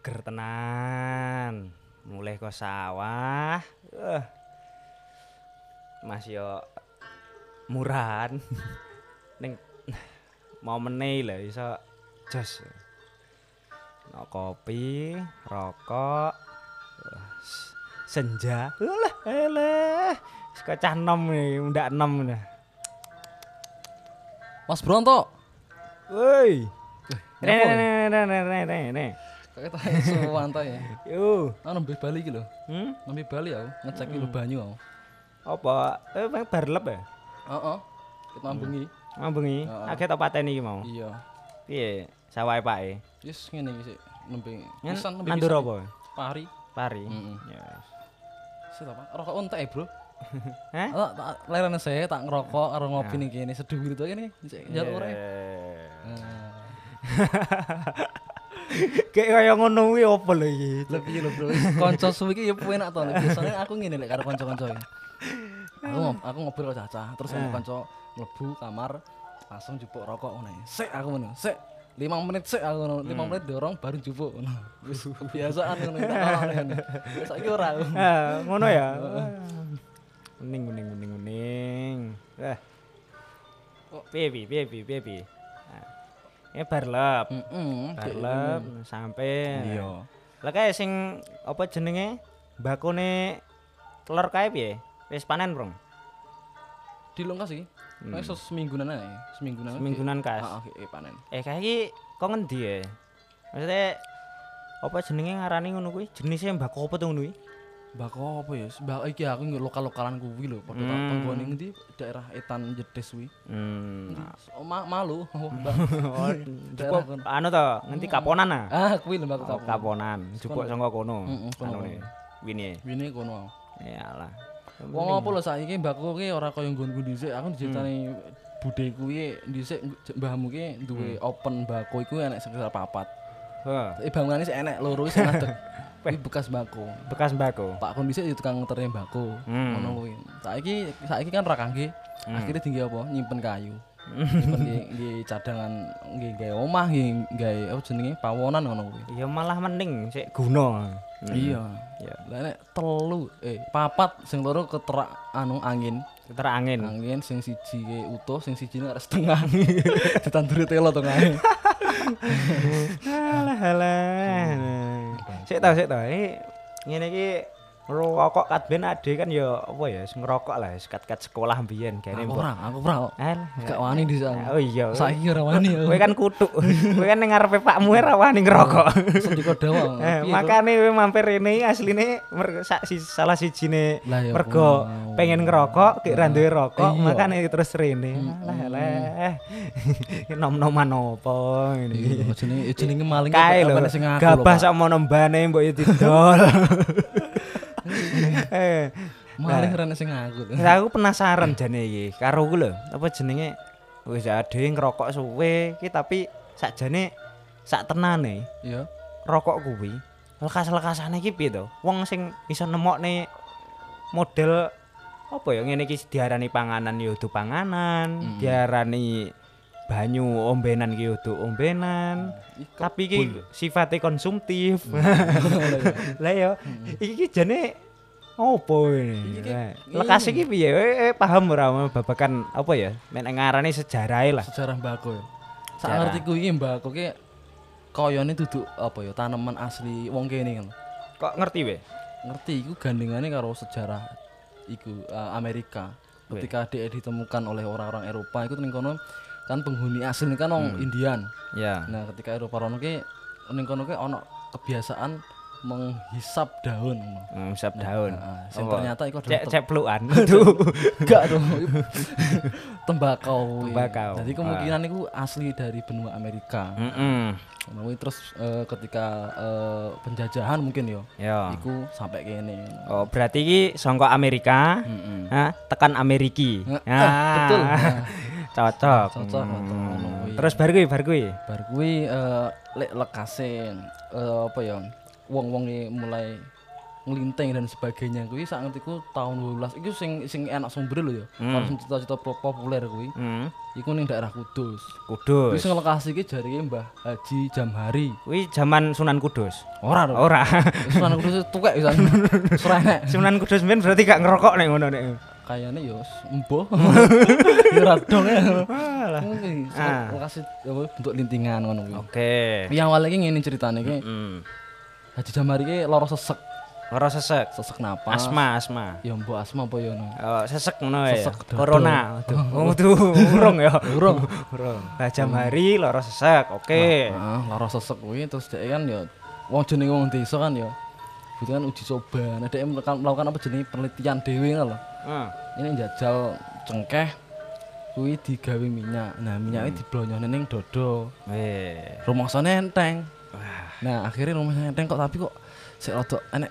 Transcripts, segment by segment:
seger tenan. Mulai ke sawah. Uh. Mas yo murahan. Ning mau meneh lho iso jos. No kopi, rokok, senja. Alah, eleh. Sekocah nom nih, ndak nom nih. Mas Bronto. Woi. Nih, nih, nih, nih, nih, nih, nih. Kayak tak sowan ta ya. Yo. Ah nembe Bali iki lho. Hmm? Nembe Bali aku ngecek iki lho banyu aku. Apa? Eh, bang barlep ya? Heeh. Kita mambengi. Mambengi. Heeh. Akeh tak pateni iki mau. Iya. Piye? Sawahe pake. Wis ngene iki sik nembe pisan nembe Nandur apa? Pari. Pari. Heeh. Ya. Sik apa? Rokok entek, Bro. Hah? Tak tak lerene saya tak ngerokok karo ngopi ning kene seduh gitu kene. Njaluk ora. Eh. Kayak kaya ngono kuwi apa lho iki? Lebih lho, Bro. Kanca suwi iki ya enak to. Biasane aku ngene lek karo kanca-kanca. Aku aku ngobrol karo Caca, terus ono Eh. kanca mlebu kamar langsung jupuk rokok ngono. Sik aku ngono. Sik 5 menit sik aku ngono. 5 menit dorong baru jupuk ngono. Wis kebiasaan ngono. Saiki ora. Ah, ngono ya. Kuning kuning kuning kuning. Eh. Kok- Piye piye piye piye piye. Ah. Ini barlep. Heeh. Barlep sampai. Iya. Lah kae sing apa jenenge? Bakone telur kae piye? Wis panen, Bro? Dilongkas iki. Hmm. Wis semingguan ae. Semingguan. Semingguan kas. Heeh, iki panen. Eh kae iki kok ngendi ya? Maksudnya apa jenenge ngarani ngono kuwi? Jenisnya mbako apa tuh ngono kuwi? Bako apa ya? Mbak iki aku nggak lokal-lokalan kuwi lho, padha Hmm. penggone ngendi daerah Etan Jedes kuwi. Hmm. Oh, ma malu. Oh. Oh, Daerah kono. anu to, ngendi kaponan ah? Ah, kuwi lho Mbak Oh, Kaponan. kaponan, jupuk saka kono. Mm-mm, kono. Anune. Wini. Wine kono. Iyalah. Wong apa lho saiki mbakku ki ora kaya nggonku dhisik, aku diceritani bude kuwi dhisik mbahmu ki duwe open mbako iku enek sekitar papat. Heh, Tapi bangunane sik enek loro wis ngadeg. Kuwi bekas mbako. bekas mbako. Pak kon dhisik ya tukang ngeterne mbako. Hmm. Ngono kuwi. Saiki saiki kan ra kangge. Hmm. Akhirnya tinggi apa? Nyimpen kayu. Nyimpen nggih cadangan nggih gawe omah nggih gawe apa jenenge pawonan ngono kuwi. Ya malah mending sik guna. Hmm. Iya. Ya, Lah nek telu eh papat sing loro keterak anu angin. keter angin. Angin sing siji utuh, sing siji nek setengah. Ditanduri telo tengah. Alah alah. Sik ta sik ta. Iki ngene iki rokok kadben ade kan ya apa ya ngerokok lah sekat-kat sekolah mbiyen kene Aku ora, aku ora. Alah. Gak wani di sana. Oh iya. Saiki ora wani. Kowe kan kutuk. Kowe kan ning ngarepe pakmu ora wani ngerokok. sediko dawa. Eh, makane kowe mampir rene asline salah sijine Lah ya mergo pengen ngerokok, ki ra duwe rokok, Iya. makane terus rene. Alah alah. Nom-noman opo Iya, ini. jenenge jenenge maling Kae lho. Gabah sak mono mbane mbok yo didol. Eh, Maling rene sing ngaku. Nah, aku penasaran jane iki karo ku lho, apa jenenge wis ade ngerokok suwe iki tapi sakjane sak tenane Iya. rokok kuwi lekas-lekasane iki piye to? Wong sing iso nemokne model apa ya ngene iki diarani panganan ya udu panganan, Mm. diarani banyu ombenan ki udu ombenan. Tapi iki sifatnya konsumtif. Lah ya, iki jane opo ini? Iki ki- Lah, Lekas iki piye? Eh, eh, paham ora babakan apa ya? Mek ngarani sejarah lah. sejarah mbako ya. Sak ngertiku iki mbako ki koyone duduk apa ya tanaman asli wong kene kan. Kok ngerti we? Ngerti iku gandengane karo sejarah iku eh, Amerika. Ketika dia ditemukan oleh orang-orang Eropa itu ning kono kan penghuni asli kan wong Indian. Ya. Nah, ketika Eropa rono ki ning kono ki ono kebiasaan menghisap daun. Hmm, sap daun. Nah, Apa? ternyata Cek adalah cek pelukan. Aduh. enggak dong. tembakau. Tembakau. Jadi kemungkinan itu asli dari benua Amerika. Heeh. Nah, kuwi terus eh, ketika eh, penjajahan mungkin yo, Ya. iku sampai kene. Oh, berarti iki sangka Amerika, Mm-mm. ha, tekan Ameriki. Eh, Ya. eh, betul. Nah, Cocok. Cocok, Hmm. Terus bar kuwi, bar kuwi. bar kuwi eh, lek lekase eh, apa ya? Wong-wong mulai ngelinting dan sebagainya kuwi sak ngertiku tahun 12 iku sing sing enak sumber lho ya. Kalau sing cita-cita po- populer kuwi Hmm. iku ning daerah Kudus. Kudus. sing lokasi iki jarine Mbah Haji Jamhari. Kuwi zaman Sunan Kudus. Ora lho. Ora. Sunan Kudus tukek pisan. Serenek. Sunan Kudus men berarti gak ngerokok nek ngono nek. Kayane ya wis embuh. Ya ora dong ya. Alah. Kuwi Ah. lokasi bentuk lintingan ngono kuwi. Oke. Yang awalnya iki ngene ceritane iki Hmm. Haji Jamhari iki lara sesek, Ora sesek. sesek napas. Asma, asma. Ya mbok asma apa ya ngono. Oh, sesek ngono ya. Sesek. Corona. Oh, tuh urung ya. Urung. Urung. Bajam hari loro sesek. Oke. Heeh, lara sesek kuwi terus dhek kan ya wong jenenge wong desa kan ya butuh kan uji coba. Nah, dhek melakukan, apa jenenge penelitian dhewe ngono lho. Heeh. Ini jajal cengkeh kuwi digawe minyak. Nah, minyaknya diblonyone ning dodo. Weh. Rumangsane enteng. Wah. Nah, akhirnya rumangsane enteng kok tapi kok sik rada enek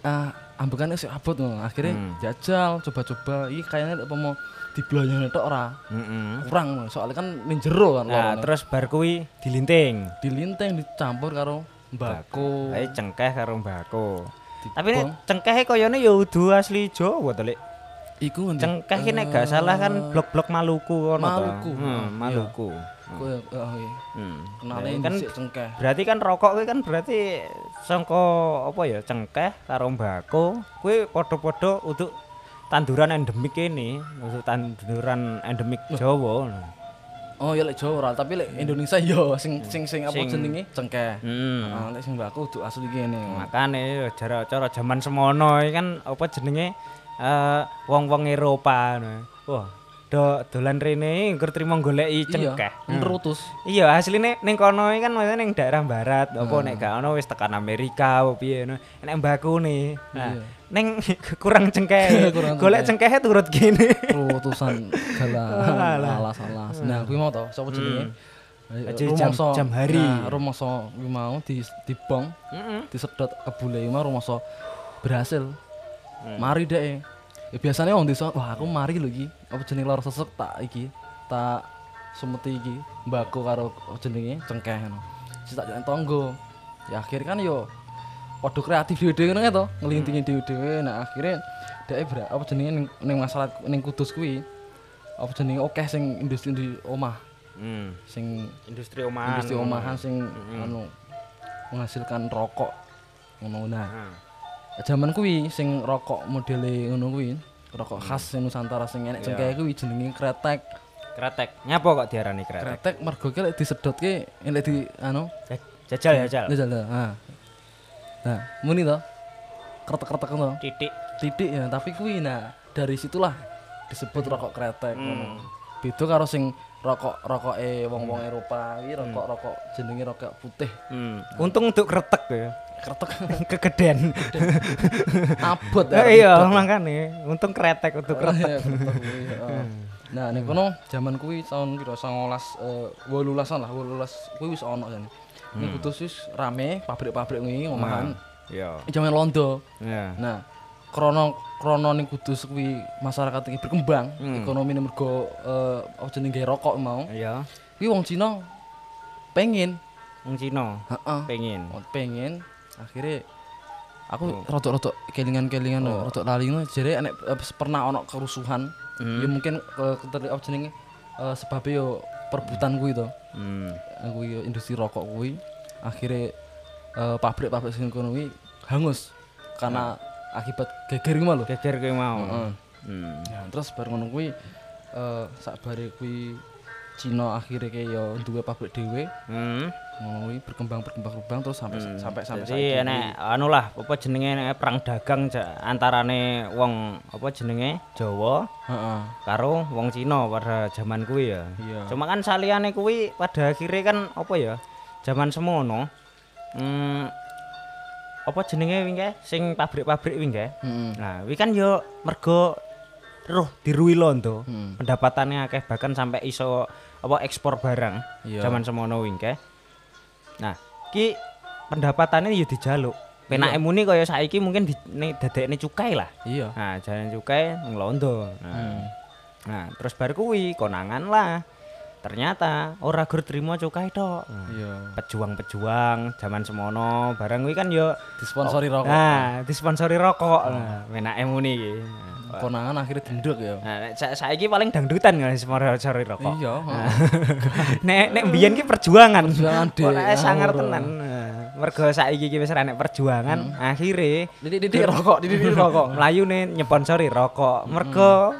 ah ambekane sik abot ngono. Akhirnya Hmm. jajal coba-coba iki kayaknya apa mau diblonyone tok ora. Heeh. Kurang soalnya kan ning jero kan Nah, terus bar kuwi dilinting. dilinteng dicampur karo mbako. Ae cengkeh karo mbako. Dibong. Tapi nek cengkehe koyone ya udu asli Jawa to, Lek. iku ngendi? Cengkeh ki nek gak salah kan blok-blok Maluku to. Maluku. Hmm, Iya. Kowe oh iya. Hmm. Kenale Nah, kan cengkeh. berarti kan rokok kuwi kan berarti sangka apa ya cengkeh karo mbako kuwi padha-padha untuk tanduran endemik ini, untuk tanduran endemik Jawa. Oh ya lek Jawa ora, tapi lek Indonesia yo sing sing sing apa jenenge cengkeh. Hmm. Ah, lek sing mbako kudu asli kene. Makane cara cara jaman semono kan apa jenenge eh wong-wong Eropa. Wah, do dolan rene ngger trimo goleki cengkeh. Iya, ngerutus. Iya, asline ning kono kan maksudnya ning daerah barat, apa nek gak ono wis tekan Amerika apa piye ngono. Nek mbakku nih. Nah, Iya. ning kurang cengkeh. Golek cengkehe turut gini. Rutusan gala alas-alas. Nah, kuwi mau to, sapa jenenge? Haji Jam- Jamhari. Nah, rumangsa kuwi mau di dibong, Heeh. disedot kebule mah rumangsa berhasil. Hmm. Mari deh. Ya biasanya wong desa, wah aku mari lho iki. Apa jeneng lara sesek tak iki, tak sumeti iki mbako karo jenenge cengkeh ngono. Wis tak jalan tonggo. Ya akhir kan yo padha kreatif dhewe-dhewe ngono to, ngelintingi dhewe-dhewe. Nah, akhirnya dhek ber apa jenenge ning, masalah ning Kudus kuwi. Apa jenenge akeh sing industri di omah, Hmm. sing Industri omahan. industri omahan sing anu menghasilkan rokok ngono nah. Nah. Zaman kuwi sing rokok modele ngono kuwi, rokok khas sing Nusantara sing enek Iya. cengkeh kuwi jenenge kretek. Kretek. Nyapa kok diarani kretek? Kretek mergo ki lek disedotke lek di anu Jajal jajal. jajal nah. Nah, muni to. Kretek-kretek ngono. Titik. Titik ya, tapi kuwi nah dari situlah disebut rokok kretek Hmm. ngono. Beda karo sing rokok rokoke wong-wong Eropa kuwi rokok-rokok jenenge rokok putih. Hmm. Untung untuk kretek ya. Kretek Kegedean. abot Eh, iya, makane untung kretek untuk kretek. Iya, kretek heeh. Nah, ning kono jaman kuwi tahun piro 19 eh 18-an lah, 18 kuwi wis ono jane. Ning Kudus wis rame pabrik-pabrik kuwi omahan. Iya. Jaman Londo. Iya. Nah, krono krono ning Kudus kuwi masyarakat iki berkembang, Hmm. ekonomi mergo eh apa jenenge rokok mau. Iya. Kuwi wong Cina pengen, Wong Cina heeh. pengen. Pengen akhirnya aku rotok-rotok kelingan-kelingan oh. rotok lali jare enek eh, pernah ono kerusuhan Hmm. ya mungkin ke keter apa jenenge eh, sebabnya yo perebutan kuwi to Hmm. Eh, kuwi yo industri rokok kuwi akhirnya eh, pabrik-pabrik sing kono kuwi hangus karena akibat geger kuwi lho Geger kuwi mau. Heeh. Hmm. Nah, terus bareng ngono kuwi eh sakbare kuwi Cina akhirnya kayak yo duwe pabrik dhewe Hmm. Kuwi berkembang berkembang berkembang terus sampai sampai sampai Jadi enek anu lah apa jenenge enek perang dagang antarane wong apa jenenge Jawa heeh karo wong Cina pada zaman kuwi ya. iya Cuma kan saliyane kuwi pada akhirnya kan apa ya? Zaman semono. Hmm, apa jenenge wingi sing pabrik-pabrik wingi? heeh Nah, wi kan yo mergo roh dirui londo. Hmm. Pendapatannya akeh bahkan sampai iso apa ekspor barang Iya. zaman semono wingi. Nah, ki pendapatannya yo dijaluk. Penake muni kaya saiki mungkin di ne, dadekne cukai lah. iya Nah, jalan cukai ning londo. Nah, Hmm. nah terus bar kuwi konangan lah. ternyata ora gur trimo cukai tok Iya. pejuang-pejuang zaman semono barang kuwi kan yo Disponsori rokok. nah disponsori rokok nah menake muni iki Konangan akhirnya denduk ya. nah sa- saiki paling dangdutan kan sponsori rokok. Iya. nek nek mbiyen ki perjuangan. Perjuangan, Dik. ora sangar Ngawur. tenan. Nah, mergo saiki ki wis nek perjuangan akhire Didik-didik rokok, didik-didik rokok. mlayune nyeponsori rokok. Mergo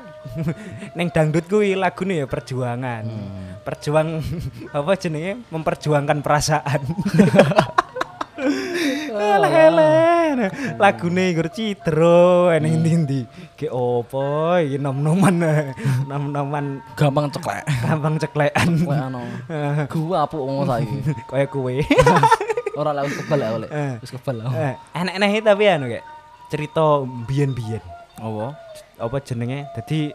ning dangdut kuwi lagune ya perjuangan. Perjuang apa jenenge? Memperjuangkan perasaan Alah alah lagune Igor Cidro ning ndi-ndi ge opo iki nom-noman nom-noman Gampang ceklek. gampang ceklekan Kowe. Gua apuk wong saiki. kaya kuwe Ora wis kebal ya, Lek. Eh. Wis kebal. lah. Eh, enek-enek tapi anu kayak cerita biyen-biyen Apa? apa jenenge dadi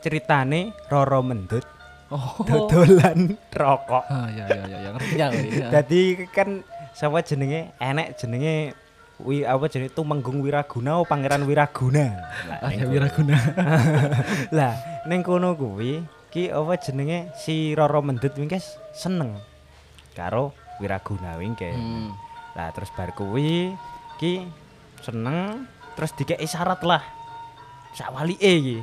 ceritane Roro Mendut Oh. dodolan rokok Ah ya ya ya, ya ngerti ya. kowe, ya. dadi kan sapa jenenge? Enek jenenge wi apa jenenge? Tumenggung Wiraguna oh, Pangeran Wiraguna? Lah Ada wiraguna. lah ning kono kuwi ki apa jenenge? Si Roro Mendut wingkes seneng karo Wiraguna wingke Hmm. lah terus bar kuwi ki seneng terus dikei syarat lah. Sak walike iki.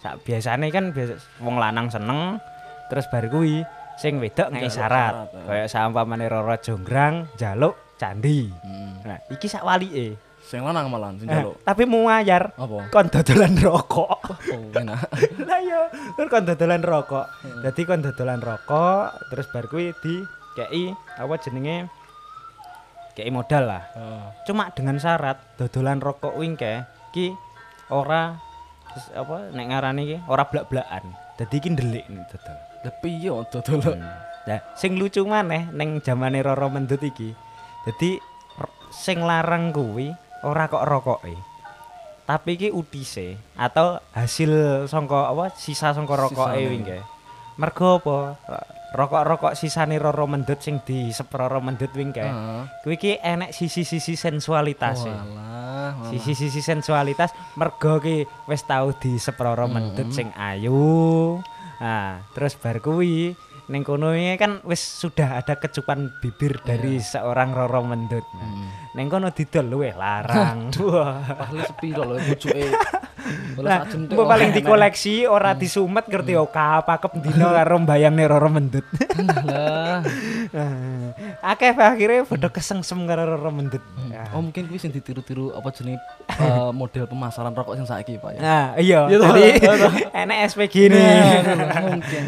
Sak biasane kan biasa wong lanang seneng terus bar kuwi sing wedok ngei Njaluk syarat ya. kaya sampamane Roro Jonggrang jaluk candi Hmm. nah iki sak walike Sing lanang malan sing Eh, jaluk. tapi mau ngayar Apa? kon dodolan rokok Oh, enak. lah yo kan kon dodolan rokok Hmm. dadi kon dodolan rokok terus bar kuwi di kei apa jenenge kei modal lah Oh. cuma dengan syarat dodolan rokok wingke ki ora terus apa nek ngarani ki ora blak-blakan dadi ki ndelik dodol Lah piye dodol. nah sing lucu maneh ning zamane Roro Mendut iki dadi r- sing larang kuwi ora kok rokoke tapi ki utise atau hasil sangka apa sisa sangka rokoke Sisane. wingke mergo apa rokok-rokok sisane Roro Mendut sing di Roro Mendut wingke Heeh. kuwi ki enek sisi-sisi sensualitas walah. sisi-sisi sensualitas mergo ki wis tau di seproro mendut sing ayu nah terus bar kuwi ning kono kan wis sudah ada kecupan bibir dari seorang Roro Mendut. Nah, ning kono didol luwih larang. Wah Pahle sepi lho pucuke. Nah, mbok paling dikoleksi ora disumet ngerti yo kapakep dino karo mbayangne Roro Mendut. Lah. Akeh akhirnya padha kesengsem karo Roro Mendut. Ya. Oh mungkin kuwi sing ditiru-tiru apa jenenge eh, model pemasaran rokok sing saiki Pak ya. Nah, iya. Iya Jadi iya enek SPG nih. mungkin.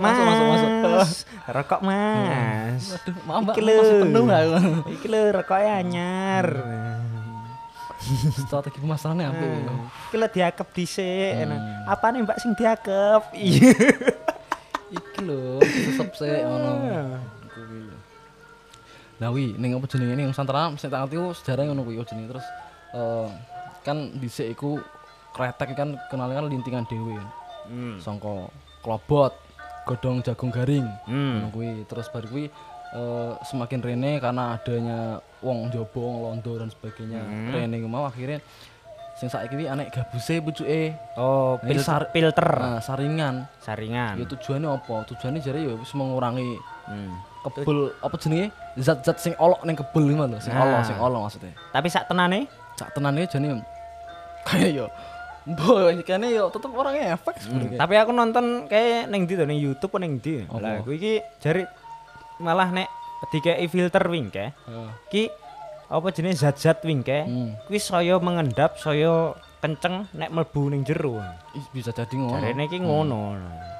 Mas, Masuk masuk masuk. rokok mas. Aduh, maaf Mbak, lho. penuh aku. Iki lho rokoknya anyar. Strategi pemasarannya apa ya? Iki lho diakep dhisik. Hmm. Apa nih Mbak sing diakep? Iya. Iki lho, sesep sik ngono. Lah wi ning apa jenenge ning Nusantara sing tak ngerti sejarah ngono kuwi jenenge terus eh, kan dhisik iku kretek kan kenalnya kan lintingan dhewe. Hmm. Sangka klobot, godhong jagung garing. Hmm. Ngono kuwi terus bar kuwi eh, semakin rene karena adanya wong njaba, wong londo dan sebagainya. Hmm. Rene mau akhirnya sing saiki kuwi anek gabuse pucuke. Oh, Ini pil- sar- filter Nah, saringan. saringan. Ya tujuannya apa? Tujuannya jare ya wis mengurangi Hmm. kebul apa jenenge? Zat-zat sing olok ning kebul iki lho, sing Nah. olok, sing olok maksudnya. Tapi sak tenane Sak tenane jane kayak yo Mbok kene yo tetep orangnya efek sebenarnya. Tapi aku nonton kayak neng di ning YouTube apa neng di. Lah kuwi iki jari malah nek dikei filter wingke. Heeh. Ki apa jenis zat-zat wingke. Hmm. Kuwi saya mengendap, saya kenceng nek mlebu ning jero. Bisa jadi ngono. Jarene iki ngono.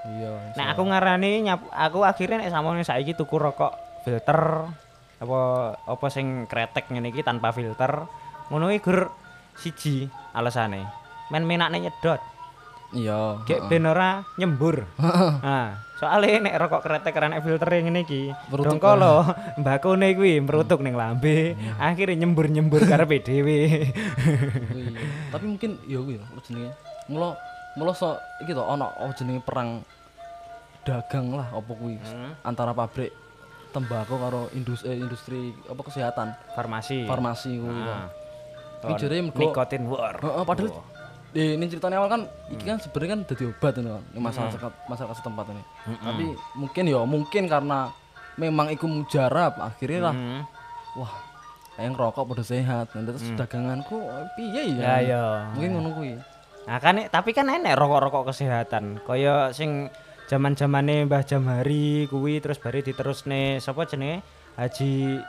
Iya. Nek aku ngarani nyap, aku akhirnya nek samone saiki tuku rokok filter apa apa sing kretek ngene iki tanpa filter. Ngono iki gur siji alasane. Men menakne nyedot. Iya. Gek ben ora nyembur. Nah, soalnya nek rokok kretek karena filter ngene iki, Merutuk. dongko lo mbakone kuwi merutuk ning lambe, akhirnya nyembur-nyembur karepe dhewe. Iya. Tapi mungkin ya kuwi apa jenenge? Mula mula so iki to ana apa jenenge perang dagang lah apa kuwi antara pabrik tembakau karo industri industri apa kesehatan Farmasi. farmasi kuwi. Ah. Iki jare nikotin war. Heeh, padahal di ini ceritanya awal kan iki kan sebenarnya kan jadi obat ini kan ini masalah sekat- masalah setempat ini tapi mungkin ya mungkin karena memang iku mujarab akhirnya lah Hmm. wah yang rokok pada sehat nanti terus daganganku eh, piye ya Ya ya. mungkin ngono kuwi Nah kan tapi kan enek rokok-rokok kesehatan. Kaya sing zaman-zamane Mbah Jamhari kuwi terus bari diterusne sapa jenenge? Haji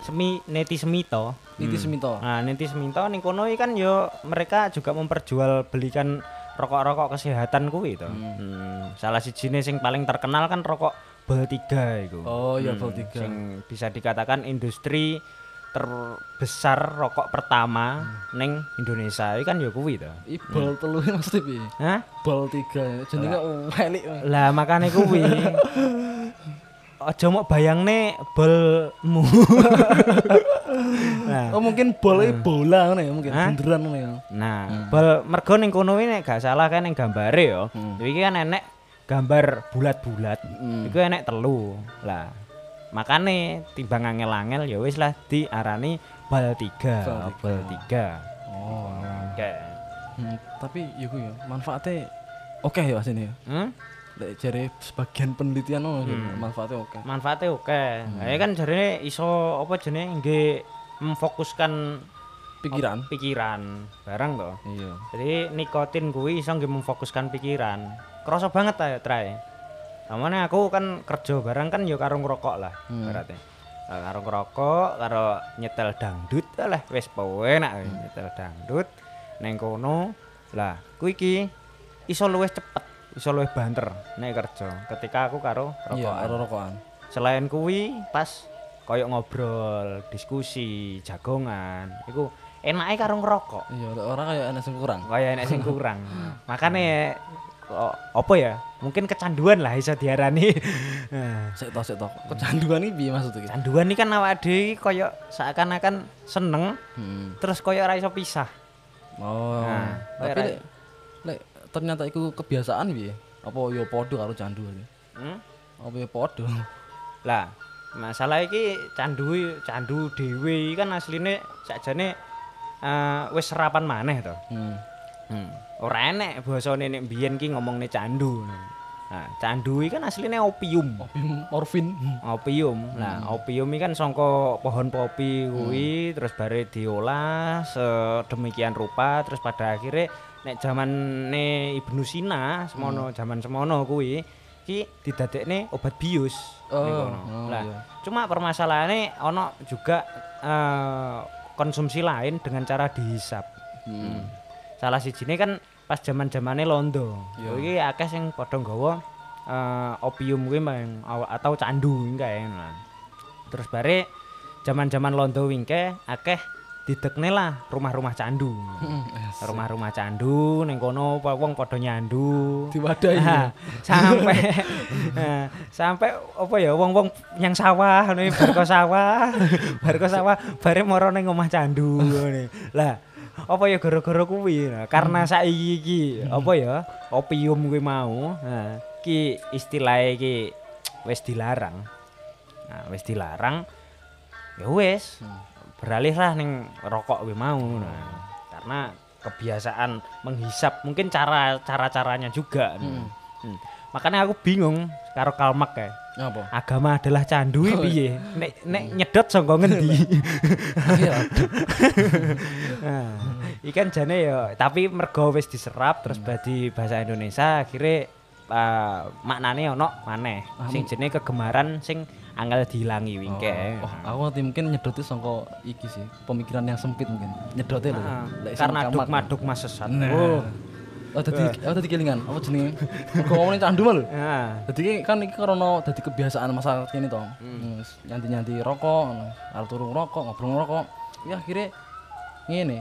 Semi Neti Semito. Niti Semito Nah, Neti Semito ning kono kan yo mereka juga memperjualbelikan rokok-rokok kesehatan kuwi to. Hmm. Salah sijine sing paling terkenal kan rokok Bal 3 iku. oh iya Bal tiga Sing bisa dikatakan industri terbesar rokok pertama ning Indonesia iki kan yo kuwi to. i bal telu ini maksudnya piye Hah? bal tiga jenenge welik Lah makane kuwi. Aja mau bayangne bolmu. nah, oh mungkin bolanya bola ngono ya mungkin Hah? bunderan ngono ya nah bal mergo ning kono nek gak salah kan ning gambare ya. Iki kan enek gambar bulat-bulat. Iku enek telu. Lah makane timbang angel-angel ya wis lah diarani bal 3, bal 3. oh Oke. Hmm, tapi iku ya manfaatnya oke ya sini ya Hmm? Jare sebagian penelitian ngono gitu, manfaatnya oke manfaatnya oke. Ya kan jarene iso apa jenenge nggih memfokuskan pikiran pikiran barang toh. iya Jadi nikotin kuwi iso nggih memfokuskan pikiran. Kerasa banget ta trae. Namanya aku kan kerja barang kan ya karo ngerokok lah berarti. Nah, karo ngerokok, karo nyetel dangdut lah wis enak wis nyetel dangdut neng kono. Lah, kuwi iki iso luwih cepet, iso luwih banter nek kerja ketika aku karo iya rokokan. karo rokokan Selain kuwi pas koyo ngobrol, diskusi, jagongan, iku enake karo ngerokok. iya lek orang kayak enak sing kurang Kaya enek sing kurang. Makane kok apa ya? Mungkin kecanduan lah iso diarani. Nah, sik tok sik tok kecanduan iki piye maksudnya Canduan iki kan awake dhewe koyo seakan-akan seneng hmm. terus koyo ora iso pisah. oh Nah, tapi lek ternyata iku kebiasaan piye apa yo padha karo candu iki Hmm? apa yo padha Lah, masalah iki candu candu dhewe iki kan asline sakjane eh wis serapan maneh to. hmm. Hmm. Ora enek basane nek mbiyen ki ngomongne candu. Nah, candu iki kan asline opium. opium morfin Opium. Nah, opium iki kan sangka pohon popi kuwi terus bare diolah sedemikian rupa terus pada akhirnya nek zamane Ibnu Sina semono zaman semono kuwi iki didadekne obat bius. Oh, oh, Lah, iya. cuma permasalahannya ono juga eh, konsumsi lain dengan cara dihisap. hmm. Salah sijine kan pas zaman-zamane londo. Iya. Iki akeh sing padha nggawa eh, opium kuwi atau candu kae nah. Terus bare zaman-zaman londo wingke akeh didekne lah rumah-rumah candu. Hmm. Rumah-rumah candu ning kono wong padha nyandu. diwadahi. Nah, sampai nah, sampai apa ya wong-wong yang sawah ngono bar ke sawah bar ke sawah bare moro ning omah candu ngene. Lah apa ya gara-gara kuwi? Nah, karena saiki iki apa ya opium kuwi mau nah ki istilahnya ki wis dilarang. Nah wis dilarang ya wis. Beralih lah ning rokok kuwi mau nah. Karena kebiasaan menghisap mungkin cara cara caranya juga nah. Hmm. makanya aku bingung karo kalmak kayak apa? Agama adalah candu iki piye? nek nek nyedot sangka ngendi? Iya. nah, ikan jane ya tapi mergo wis diserap terus badi bahasa Indonesia akhirnya uh, maknane ono maneh. Sing jenenge kegemaran sing angel dihilangi wingke Oh, aku ngerti mungkin nyedotnya sangka iki sih, pemikiran yang sempit mungkin. Nyedotnya lho. Ah, karena kamar. dogma dogma sesat Nah. oh Oh, dadi oh dadi kelingan. Apa jenenge? Kok ngomongin candu mah lho. nah Dadi ki- kan iki karena dadi kebiasaan masa kini toh. Hmm. Nyanti-nyanti rokok, arep turu rokok, ngobrol ngerokok. Ya akhirnya ngene.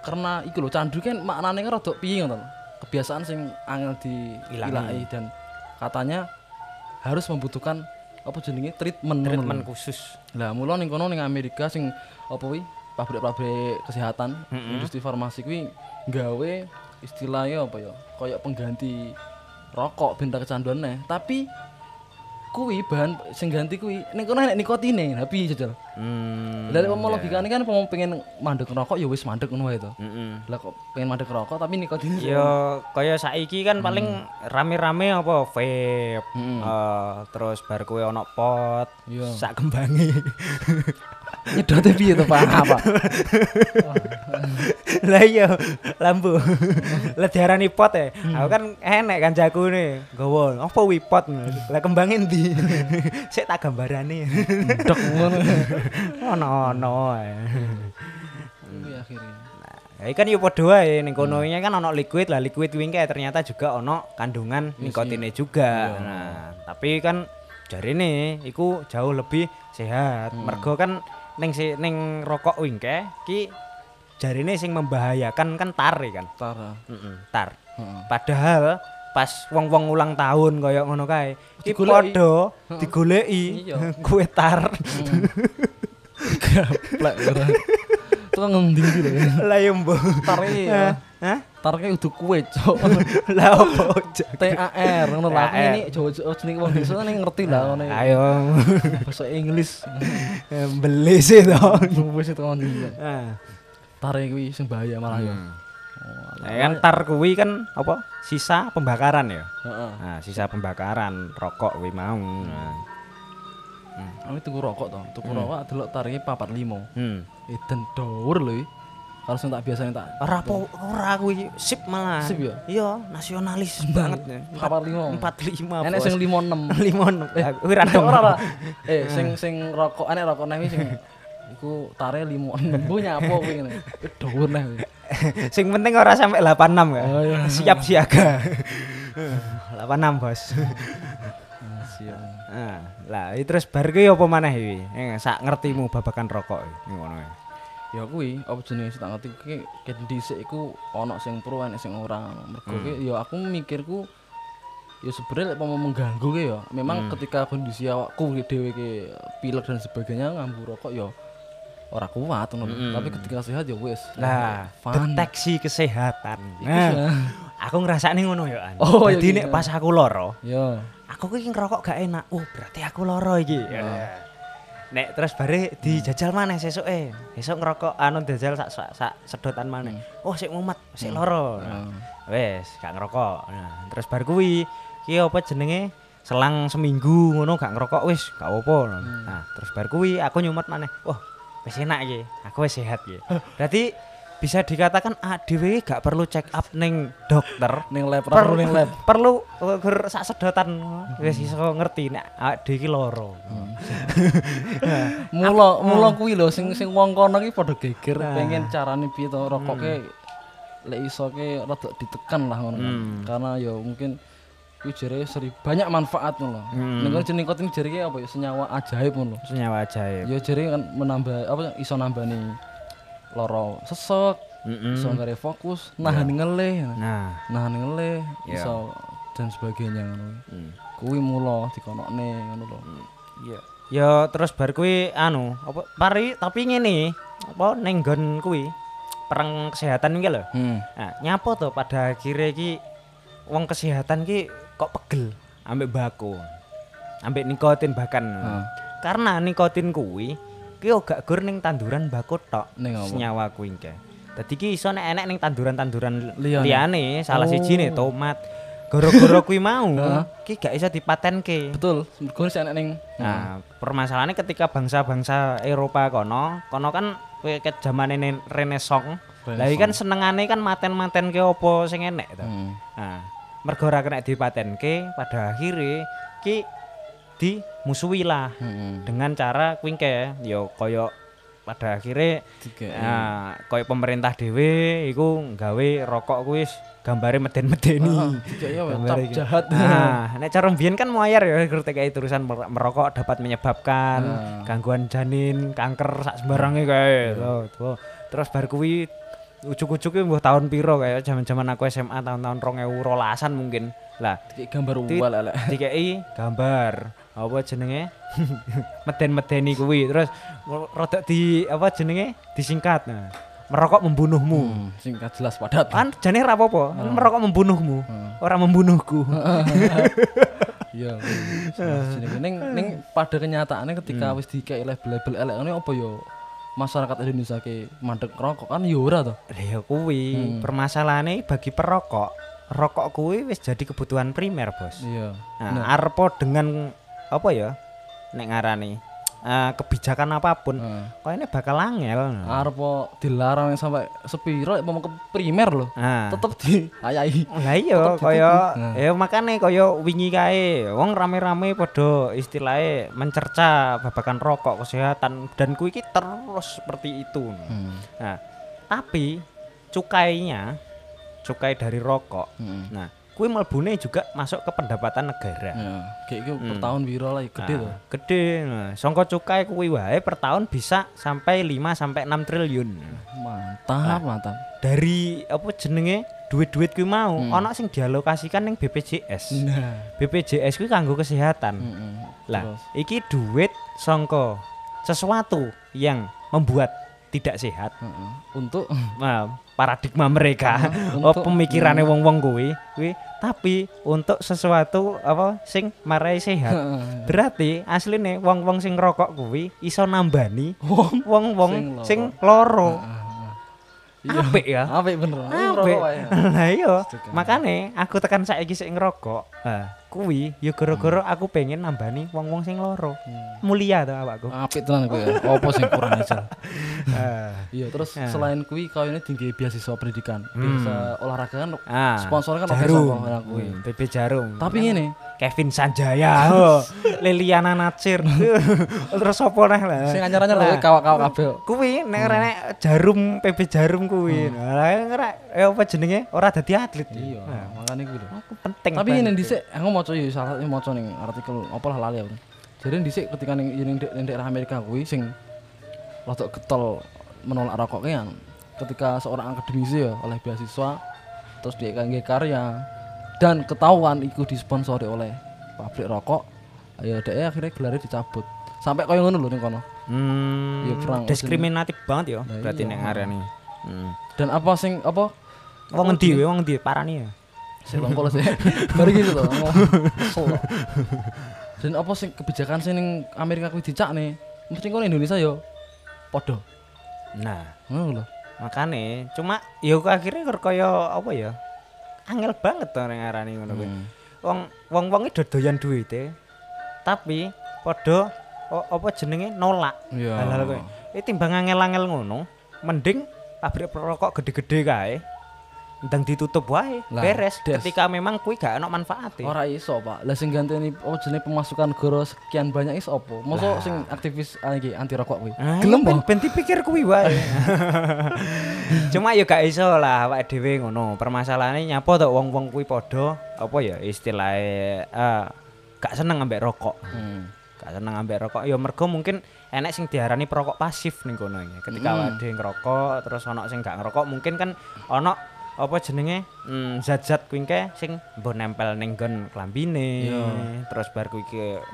Karena iku lho candu kan maknane kan rada piye ngono. lho. Kebiasaan sing angel diilahi dan katanya harus membutuhkan apa jenenge treatment lho. treatment khusus Lah mula ning kono ning Amerika sing apa wi pabrik-pabrik kesehatan, industri farmasi kuwi gawe istilahnya apa ya? Kayak pengganti rokok benda kecanduan neh. Tapi kuwi bahan sing ganti kuwi ning kono enek nikotine piye jajal Hmm. Lah mau logikane kan mau pengen mandek rokok ya wis mandek ngono wae to. Mm-mm. Lah kok pengen mandek rokok tapi nikotine Ya kaya saiki kan paling rame-rame apa vape. Eh, terus bar kowe ana pot, Iya. sak kembange. nyedote piye to Pak? Apa? Lah iya, lampu. Lah diarani pot ya. Aku kan enek kancaku nih, gawa apa wi pot. Lah kembange ndi? Sik tak gambarane. Dok ngono. Ono-ono. Kuwi akhirnya. Ya kan yo padha wae ning kono ini kan ono liquid lah liquid kuwi kae ternyata juga ono kandungan nikotine juga. Nah, tapi kan jarine iku jauh lebih sehat. Mergo kan ning si ning rokok wingke ki jarine sing membahayakan kan tar ya kan. Tara. Heeh, tar. Heeh. Padahal pas wong-wong ulang tahun kaya ngono kae, ki padha digoleki kue tar. Gaplek ora. Tukang ngendi iki lho. Lah yo mbok. Tare ya. Hah? Tarke udah kue, Cok. Lah opo? TAR ngono lah. TAR. ini Jawa jeneng wong desa ning ngerti lah ngene. Ayo Bahasa Inggris. beli sih toh. Wis itu kan. Tare kuwi sing bahaya malah ya. ya kan tar kuwi kan apa? Sisa pembakaran ya. Nah, sisa pembakaran rokok kuwi mau. Nah. Aku tuku rokok to. Tuku rokok delok tarike 45. Hmm. Edan dhuwur lho. Sing tak biasane tak Ora po ora kuwi sip malah. Sip ya? Iya, nasionalis banget ya. 45. 45. Enek sing 56. 56. Kuwi. Ora ora. Eh sing sing rokok enek rokok neh sing iku tare 56. Bu nyapo kuwi ngene. Eh, Dhuwur neh. Sing penting ora sampai 86 ya. Oh, iya. Siap siaga. 86, Bos. Ah, siap. Nah, lah itu terus bar kuwi apa maneh iki? Sak ngertimu babakan rokok ngono ya. Kuwi apa jenenge sing tak ngerti ki ket dhisik iku ana sing pro enek sing ora. Mergo ki ya aku mikirku ya sebenarnya lek mau mengganggu ki ya memang ketika kondisi awakku dhewe ki pilek dan sebagainya ngambu rokok ya ora kuat ngono. Tapi ketika sehat ya wis. Lah, fun. deteksi kesehatan. Nah, aku ngrasakne ngono ya, An. Oh, Dadi nek pas aku loro, Ya. aku ki ngerokok gak enak. Oh, berarti aku loro iki. Ya. Nek terus bare dijajal maneh sesuke. Besok ngerokok anu dijajal sak sak, sak sedotan maneh. Oh, sik mumet, sik loro. Nah, Wes, gak ngerokok. Nah, terus bar kuwi ki apa jenenge? Selang seminggu ngono gak ngerokok wis gak apa-apa. Nah, terus bar kuwi aku nyumet maneh. Wah, wis enak iki. Aku wis sehat iki. Berarti bisa dikatakan ADW gak perlu check up ning dokter. Ning lab perlu ning lab. perlu uh, ger sak sedotan wis iso ngerti nek awake iki loro. Mula mula kuwi lho sing sing wong kono ki padha geger pengen carane piye to rokoke lek iso ke rada ditekan lah ngono. Hmm. Karena ya mungkin kuwi jare seri banyak manfaat ngono. Hmm. Ning kono jeneng nikotin jare ki apa ya senyawa ajaib ngono. Senyawa ajaib. Ya jare kan menambah apa iso nambani loro sesek, Mm-mm. iso ngare fokus, nahan ngelih, Nah, nahan ngelih, Ya. iso dan sebagainya ngono. mm. Kuwi mula dikonokne ngono lho. Iya. Ya terus bar kuwi anu, apa pari tapi ngene, apa ning nggon kuwi perang kesehatan iki lho. Hmm. Nah, nyapa to pada akhirnya ki wong kesehatan ki kok pegel ambek bako. Ambek nikotin bahkan. Hmm. Karena nikotin kuwi ki gak gur ning tanduran bako tok. Senyawa kuwi ki. Dadi ki iso nek enek ning tanduran-tanduran Liyane. salah Oh. siji nih tomat. Gara-gara kuwi mau ki gak iso dipatenke. Betul, mergo enek ning Nah, permasalahannya ketika bangsa-bangsa Eropa kono, kono kan ke zamane ne- Renaissance. Lah iki kan senengane kan maten-maten ke opo sing enek to. Hmm. Nah, mergo ora kena dipatenke, pada akhirnya ki dimusuhi lah Heeh. dengan cara kuwi ke yo koyo pada akhirnya Tiga. nah, koyo pemerintah dhewe iku gawe rokok kuwi wis gambare meden-medeni. Tiga ya iki. jahat. Nah, nek cara mbiyen kan muayar ya ketika tulisan mer- merokok dapat menyebabkan Ah. gangguan janin, kanker sak sembarange kae. Tuh, tuh. Terus bar kuwi ujuk-ujuke mbuh tahun piro kayak zaman-zaman aku SMA tahun-tahun 2012-an mungkin. Lah, gambar Tit- wal elek. dikei gambar apa jenenge meden-medeni kuwi terus rodok di apa jenenge disingkat nah merokok membunuhmu Hmm, singkat jelas padat. kan jane ra apa-apa merokok membunuhmu Hmm. orang membunuhku Iya. Jenenge ning ning pada kenyataannya ketika Hmm. wis dikei label-label elek ngene apa yo masyarakat Indonesia ke mandek rokok kan yo ora to. Ya kuwi permasalahannya bagi perokok. Rokok kuwi wis jadi kebutuhan primer, Bos. Iya. Nah, arepo dengan apa ya? Nek ngarani eh, kebijakan apa pun, Heeh. kok ini bakal angel. Arep dilarang yang sampai sepiro mau ke primer loh. Nah, Tetep di ayahi. lah iya kaya Nah. ya makane kaya wingi kae wong rame-rame padha istilahnya mencerca babakan rokok kesehatan dan kuwi terus seperti itu. Hmm. Nah, tapi cukainya cukai dari rokok. Hmm. Nah, kuwi mlebune juga masuk ke pendapatan negara. Ya, kayak gitu per tahun biro lah gede Nah, tuh. Gede. Nah, songko cukai kuwi wae per tahun bisa sampai 5 sampai 6 triliun. Mantap, mantap. Dari apa jenenge duit-duit kuwi mau ana sing dialokasikan ning BPJS. Nah. BPJS kuwi kanggo kesehatan. Heeh. Lah, iki duit songko sesuatu yang membuat tidak sehat. Heeh. Untuk Nah, paradigma mereka, Untuk- oh, pemikirannya wong-wong kuwi, kuwi tapi untuk sesuatu apa sing marai sehat. Berarti asline wong-wong sing rokok kuwi iso nambani wong-wong Sing sing loro. Iya. Apik ya. Apik bener. Apik. Lah iya, Setuju. makane aku tekan saiki sik ngerokok. Nah, kuwi ya gara-gara aku pengen nambani wong-wong sing loro. Mulia to awakku. Apik tenan kuwi. ya. Apa sing kurang aja. Ah. Iya, terus Ya. selain kuwi kau ini tinggi beasiswa pendidikan. Beasiswa olahraga kan Ah, sponsornya kan oke jarum. orang kuwi. Hmm, BB Jarum. Tapi ngene, Kevin Sanjaya, oh, Liliana Natsir, terus apa neh lah? sing anyar-anyar lho kawak-kawak kabeh. Kuwi nek nek jarum PB Jarum kuwi. Lah ngerek eh apa jenenge ora dadi atlet. Iya, Nah, makane kuwi lho. aku penting. Tapi ngene dhisik aku maca ya salah maca ning artikel apa lah lali aku. Jadi dhisik ketika ning ning ning daerah Amerika kuwi sing rada getol menolak rokok kan ketika seorang akademisi ya oleh beasiswa terus dia kangge karya dan ketahuan iku disponsori oleh pabrik rokok ya dia akhirnya gelarnya dicabut sampai kaya ngono lho ning kono Hmm, perang. diskriminatif banget ya berarti iya. nek ngarani. Hmm. dan apa sing apa Wong endi we, wong endi parani ya. Sing longkol sih baru gitu loh dan apa sing kebijakan sing ning Amerika kuwi dicak nih mesti kono Indonesia yo podo Nah, ngono makane cuma ya kok akhirnya kaya apa ya? Angel banget to nek ngarani ngono kuwi. Hmm. wong wong wong itu doyan duite tapi padha apa jenenge nolak Iya. hal-hal kuwi eh timbang angel-angel ngono mending pabrik rokok gede-gede kae ndang ditutup wae beres des. ketika memang kuwi gak ono manfaate ora iso pak lah sing ganteni apa jenenge pemasukan negara sekian banyak iso apa mosok sing aktivis ah, iki anti rokok kuwi Ah, gelem ben, ben dipikir kuwi wae. Cuma ya gak iso lah awake dhewe ngono. Permasalahannya nyapa to wong-wong kuwi padha apa ya istilahnya eh gak seneng ambek rokok. Hmm. gak seneng ambek rokok ya mergo mungkin enek sing diarani perokok pasif ning kono. Ketika Hmm. awake ngerokok terus ono sing gak ngerokok mungkin kan ono apa jenenge hmm, zat-zat kuwi sing mbok nempel ning nggon klambine Iya. terus bar kuwi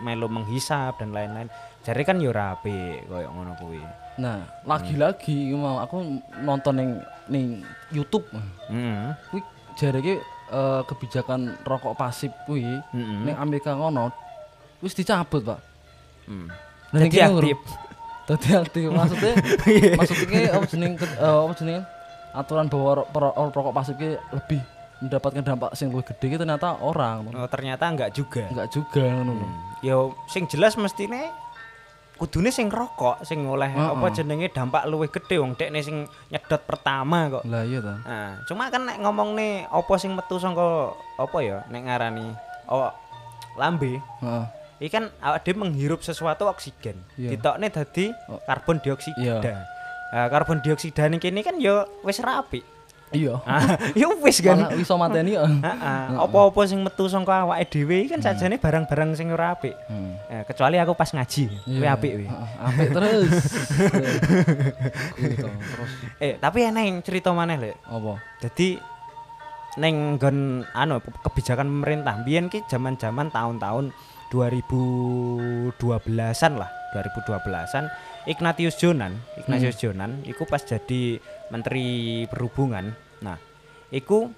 melu menghisap dan lain-lain. Jare kan ora apik koyo ngono kuwi. nah lagi-lagi iku mau aku nonton ning ning YouTube Heeh. kuwi jareke eh, kebijakan rokok pasif kuwi Heeh. ning Amerika ngono wis dicabut pak Hmm. Jadi aktif. Dadi aktif maksudnya maksudnya apa jeneng eh, apa jeneng aturan bahwa rokok pasif ki lebih mendapatkan dampak sing lebih gede ki ternyata orang Oh, ternyata enggak juga. enggak juga ngono lho. Yo sing jelas mestine kudune sing rokok sing oleh Heeh. apa jenenge dampak luwih gede wong dekne sing nyedot pertama kok. Lah iya ta. Nah, cuma kan nek ngomong nih apa sing metu saka apa ya nek ngarani oh lambe Heeh. iki kan awak dhewe menghirup sesuatu oksigen. Iya. Ditokne dadi Oh. karbon dioksida. Iya. Nah, karbon dioksida ning kene kan ya wis rapi. Iya. Ah, ya wis kan. Iso mateni ya. Apa-apa sing metu saka awake dhewe iki kan sajane barang-barang sing ora apik. Hmm. Eh, kecuali aku pas ngaji, kuwi Iya. apik kuwi. Apik terus. Terus Eh, tapi enek yang cerita maneh, Lek. apa? Jadi neng nggon anu kebijakan pemerintah biyen ki zaman-zaman tahun-tahun 2012-an lah, 2012-an Ignatius Jonan, Ignatius Jonan iku pas jadi menteri perhubungan. Nah, iku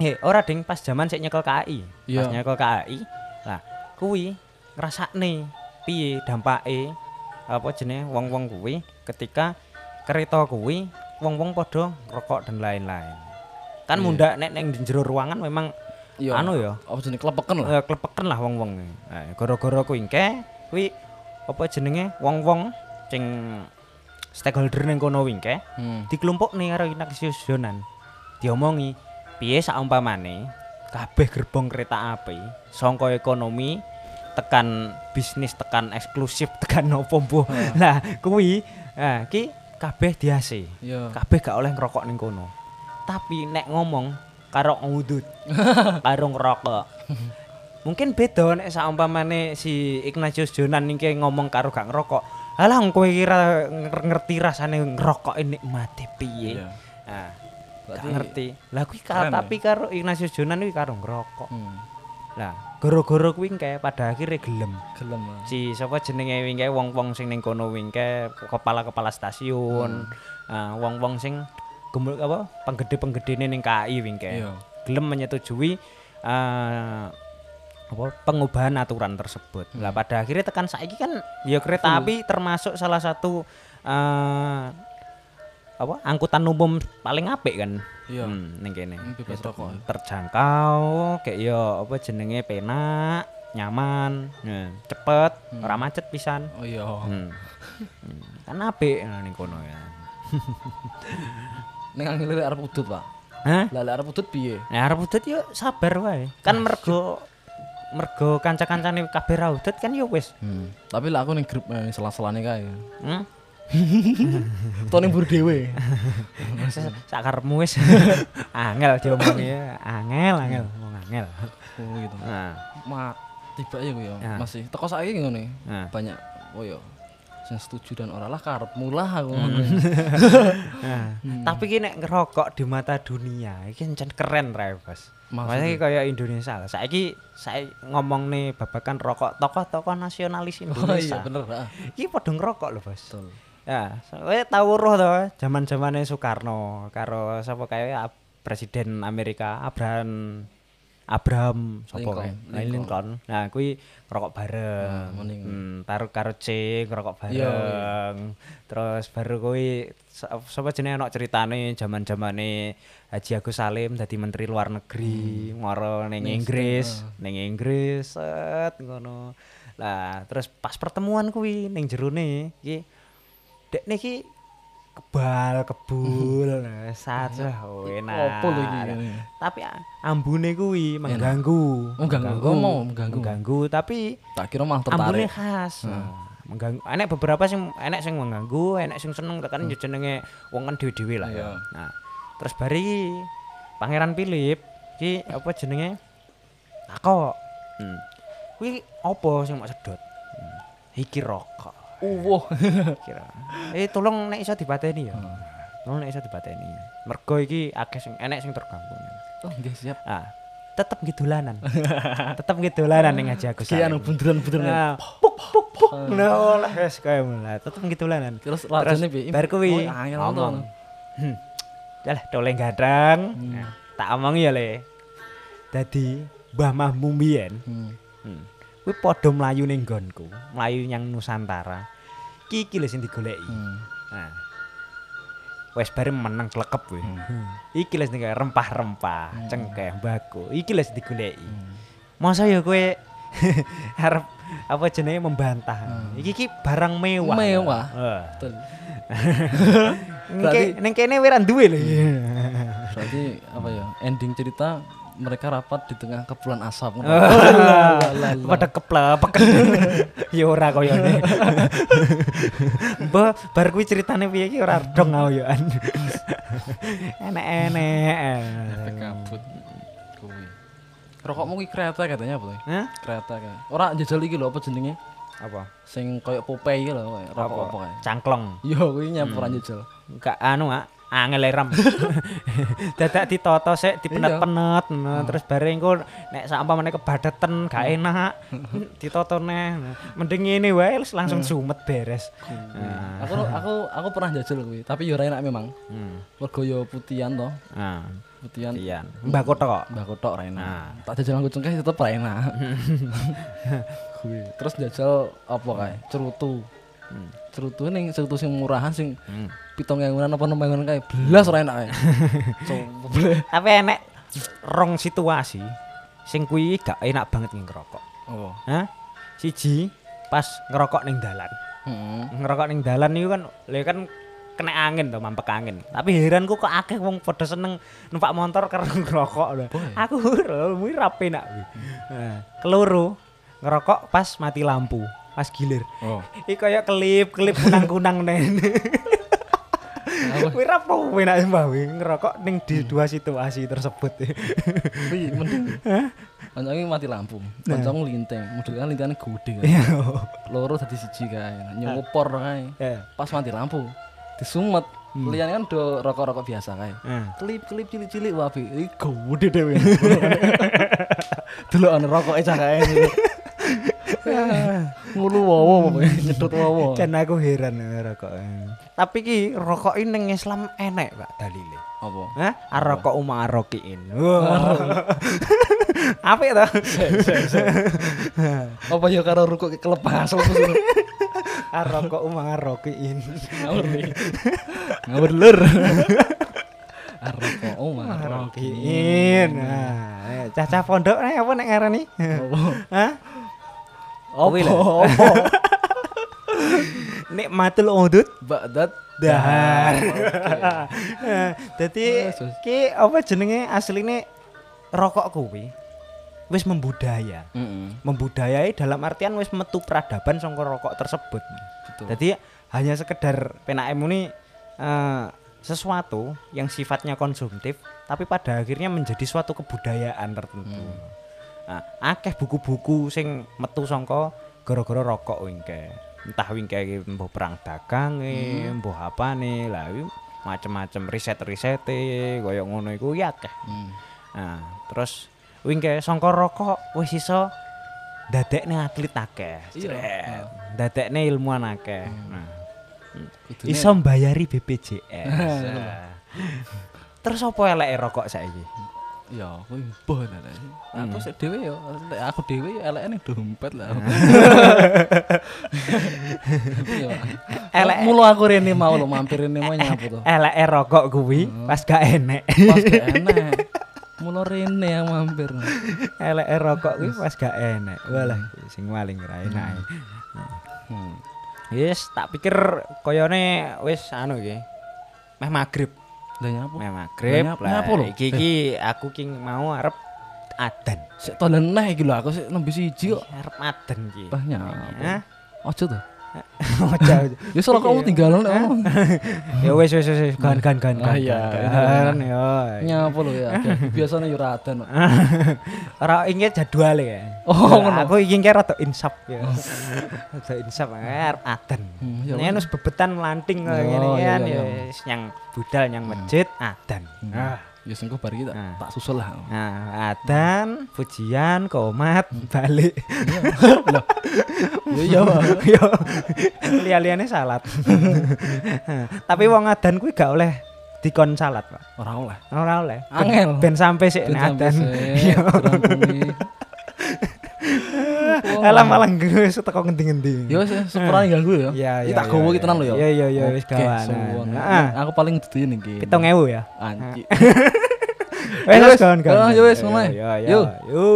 eh ora ding pas zaman sik nyekel KAI. Pas Iya. nyekel KAI. Nah, kuwi ngrasakne piye dampake apa jenenge wong-wong kuwi ketika kereta kuwi wong-wong padha ngerokok dan lain-lain. Kan Iya. mundak nek ning jero ruangan memang Iya. anu ya Apa jenenge klepeken lah. eh, klepeken lah wong-wong. Nah, gara-gara kuwi engke kuwi apa jenenge wong-wong sing stakeholder ning kono wingke Hmm. dikelompokne karo inaksiusionan. Diomongi piye saumpamane kabeh gerbong kereta api sangka ekonomi tekan bisnis tekan eksklusif tekan opo mbuh. Lah kuwi ah ki kabeh diase. Iya. Kabeh gak oleh ngerokok ning kono. Tapi nek ngomong karo ngudut karo ngerokok. Mungkin beda nek saumpamane si Ignatius Jonan iki ngomong karo gak ngerokok. Alah kowe kira nger- ngerti rasane ngerokok nikmate piye? Nah, gak ngerti. Lah kuwi ka- Keren ya? tapi karo Ignatius Jonan kuwi karo ngerokok. Hmm. Lah, gara-gara kuwi kayak pada akhirnya gelem. Gelem. Si sapa jenenge wingke wong-wong sing ning kono wingke kepala-kepala stasiun. Hmm. Ah, wong-wong sing gemul apa penggede-penggedene ning KAI wingke. Gelem menyetujui eh apa pengubahan aturan tersebut. Hmm. Lah pada akhirnya tekan saiki kan ya kereta api termasuk salah satu eh apa angkutan umum paling apik kan. Iya. Hmm, ning kene. Hmm, bebas. Terjangkau kayak ya apa jenenge penak, nyaman, nah, cepet, ora macet pisan. Oh iya. Hmm. Hmm, Kan apik nah, ning kono ya. Ning angel arep udut, Pak. Hah? Lah arep udut piye? Nah, arep udut yo sabar wae. Kan mergo mergo kanca-kancane kabeh ra udut kan yo wis. Hmm. Tapi lah aku ning grup eh, selah-selane kae. Hmm? To ning bur dhewe. Sa- Sakarepmu wis angel diomongi ya. Angel, angel, wong angel. Oh gitu. Nah, Ma tiba ya gue ya. Ya. Masih teko saiki ngene. Nah. Banyak oh ya sing setuju dan ora lah karepmu lah aku. nah. tapi ki nek ngerokok di mata dunia iki encen keren ra, Bos. Maksudnya? Kayak Indonesia lah. Saiki saya ngomong nih babakan rokok tokoh-tokoh nasionalis Oh Indonesia. iya bener. Iki padha ngerokok lho, Bos. Betul. Ya, soalnya tahu roh to zaman-zamane Soekarno karo sapa kae Ab- Presiden Amerika Abraham Abraham sapa Lincoln, Nah, Lincoln. Lincoln. Nah, kuwi ngerokok bareng. Nah. Hmm, taruh karo C ngerokok Iya, bareng. Terus baru kuwi sa- sapa jenenge ana ceritane zaman-zamane Haji Agus Salim dadi menteri luar negeri, moro ning Ning Inggris, ning Inggris set ngono. Lah, terus pas pertemuan kuwi ning jerone iki dek niki kebal kebul enak lho iki ngene? tapi ambune kuwi mengganggu Oh, ganggu. Oh, mau mengganggu. mengganggu tapi Tak kira malah ambune tertarik. khas mengganggu enek beberapa sing enek sing mengganggu enek sing seneng tekan yo jenenge wong kan dhewe-dhewe lah ya Iya. nah terus bari Pangeran Philip iki apa jenenge takok hmm. kuwi apa sing mau sedot hmm. iki rokok Uwoh. kira eh tolong nek iso dipateni ya tolong nek iso dipateni mergo iki akeh sing enek sing terganggu Oh, nggih siap. ah tetep ngidolanan tetep ngidolanan ning Haji Agus Ki Salim. anu bunderan-bunderan. Nah, puk puk puk nah lah wis kaya mulai tetep ngidolanan Terus lajane piye? bar kuwi Oh, angel ngomong to. hmm. Yalah doleng gadang Hmm. Nah, tak omong ya le dadi Mbah Mahmum biyen Hmm. Hmm. Kuwi padha mlayu ning nggonku, mlayu nyang Nusantara. Ki iki lho sing digoleki. Hmm. Nah. Wes bare meneng klekep kuwi. Iki lho sing rempah-rempah, cengkeh, mbako. Iki lho sing digoleki. Masa ya kowe arep apa jenenge membantah. Iki ki barang mewah. Mewah. Heeh. Betul. Ke- Ning kene wis duwe lho. Berarti apa ya? Ending cerita mereka rapat di tengah kepulan asap. Pada keplepek. ya ora koyone. Mbah bar kuwi ceritane piye iki ora dong ayoan. Enek-enek. Efek kabut. Kuwi. Rokokmu ki kereta katanya apa? Hah? Kereta kan. Ora jajal iki lho apa jenenge? Apa? Sing koyo Popeye iki lho, koyo rokok apa kae. Cangklong. Yo kuwi nyampuran jajal. Enggak anu, Mak. Angel ram. Dadak ditata sik dipenet-penet nah, terus bareng engko nek sampah meneh kebadetan gak enak. ditata neh. Mending ngene wae langsung sumet beres. Nah, Aku aku aku pernah jajal kuwi, tapi yo ora enak memang. hmm. Mergo yo putihan to. Nah, Putihan iya. Mbak Koto kok. Mbah kotok ra enak. Nah. Tak jajal nganggo cengkeh tetep ra enak. Terus jajal apa kae? Cerutu. Hmm. Cerutu ning cerutu sing murahan sing Hmm. Pitung ewunan apa enam ewunan kae belas ora enak. Tapi enek rong situasi sing kuwi gak enak banget ngerokok. Oh. Hah? Siji pas ngerokok ning dalan. Heeh. ngerokok ning dalan niku kan lha kan kena angin to mampek angin tapi heranku kok akeh wong padha seneng numpak motor karo ngerokok lho aku kuwi rapi nak nah, keloro ngerokok pas mati lampu pas gilir Oh. iki kaya kelip kelip kunang-kunang nen kuwi rapo enak mbah kuwi ngerokok ning di dua situasi tersebut Kuwi mending. Kancaku mati lampu. Kancaku linteng. Model kan lintengane gede kan. iya Loro dadi siji kae. Nyopor kae. ya Pas mati lampu disumet. Liyane kan do rokok-rokok biasa kae. Nah. Kelip-kelip cilik-cilik wae. Iki gede dhewe. Delokane rokoke cah kae. Ngulu wowo pokoke nyedot wowo. dan aku heran ngerokok tapi ki rokok ini ning Islam enek pak dalile Apa? Hah? Aroko umma arokiin. Apik to? Apa ya karo rukuk kelepas Aroko umma arokiin. Ngawur nih. Ngawur lur. Aroko oh mah Arokiin. Nah, cacah pondok nek apa nek ngarani? Hah? Kuwi Apa? Nikmatul udud Ba'dat dahar. Dadi Yesus. ki apa jenenge asline rokok kuwi wis membudaya. Heeh. Membudayai dalam artian wis metu peradaban saka rokok tersebut. Betul. Jadi hanya sekedar PNAM ini eh, sesuatu yang sifatnya konsumtif tapi pada akhirnya menjadi suatu kebudayaan tertentu. Nah, akeh buku-buku sing metu sangka gara-gara rokok wingke. Entah wingke iki mbuh perang dagang, e, mbuh apane, lah macem-macem riset-risete kaya ngono iku ya akeh. Hmm. Nah, terus wingke sangka rokok wis iso dadekne atlet akeh. Iya. Dadekne ilmuwan akeh. Nah, Kudune- iso mbayari BPJS. Nah. Terus apa eleke rokok saiki? Ya, kuwi mbah lah. Aku sik dhewe ya, aku dhewe ya eleke ning dompet lah. Iya. Elek. Mulu aku rene mau lo mampir rene mau nyapu to. Eleke rokok kuwi pas gak enek. Pas gak enek. Mulu rene yang mampir. Eleke rokok kuwi pas gak enek. Walah, sing maling ra enak. Hmm. Yes, tak pikir koyone wis anu iki. Meh magrib, Lah nyapu. meh magrib. Lah, nyap- Lah, nyapu lho. Iki iki aku ki mau arep adan. Sik tolen neh iki lho aku sik nembe siji kok. Arep adan iki. Bah nyapu. Hah? Ojo Ya soal kamu tinggalan nek ono. Ya wis wis wis gan gan gan. Ah, gan, iya. gan, ya. Nyapu lho ya. Biasanya yo radan. kok. Ora ingin jadwal ya. Oh, ngono. Aku ingin kira rada insaf ya. Rada insaf arep adan. Hmm, ya Nek wis bebetan melanting kaya Oh, ngene iya, kan iya, ya iya. nyang budal nyang masjid adan. Ah. Ya sengko bar iki tak Ah. tak susul lah. Nah, adan, pujian, komat, balik. Ya iya. Yo, liya-liyane salat. Tapi wong adan kuwi gak oleh dikon salat, Pak. Ora oleh. Ora oleh. Angel. Ben sampai sik adan. Alah malah gue teko ngendi-ngendi. Ya wis sepurane ganggu ya. Iya, iya, tak gowo iya, iki tenan lho ya. Iya, iya, iya, wis gawanan. Aku paling duduin iki. 7000 ya. Anjir. Wes Wes, kawan-kawan. ah, ya wes, ngono ae. Ya, ya. Yo. Yo.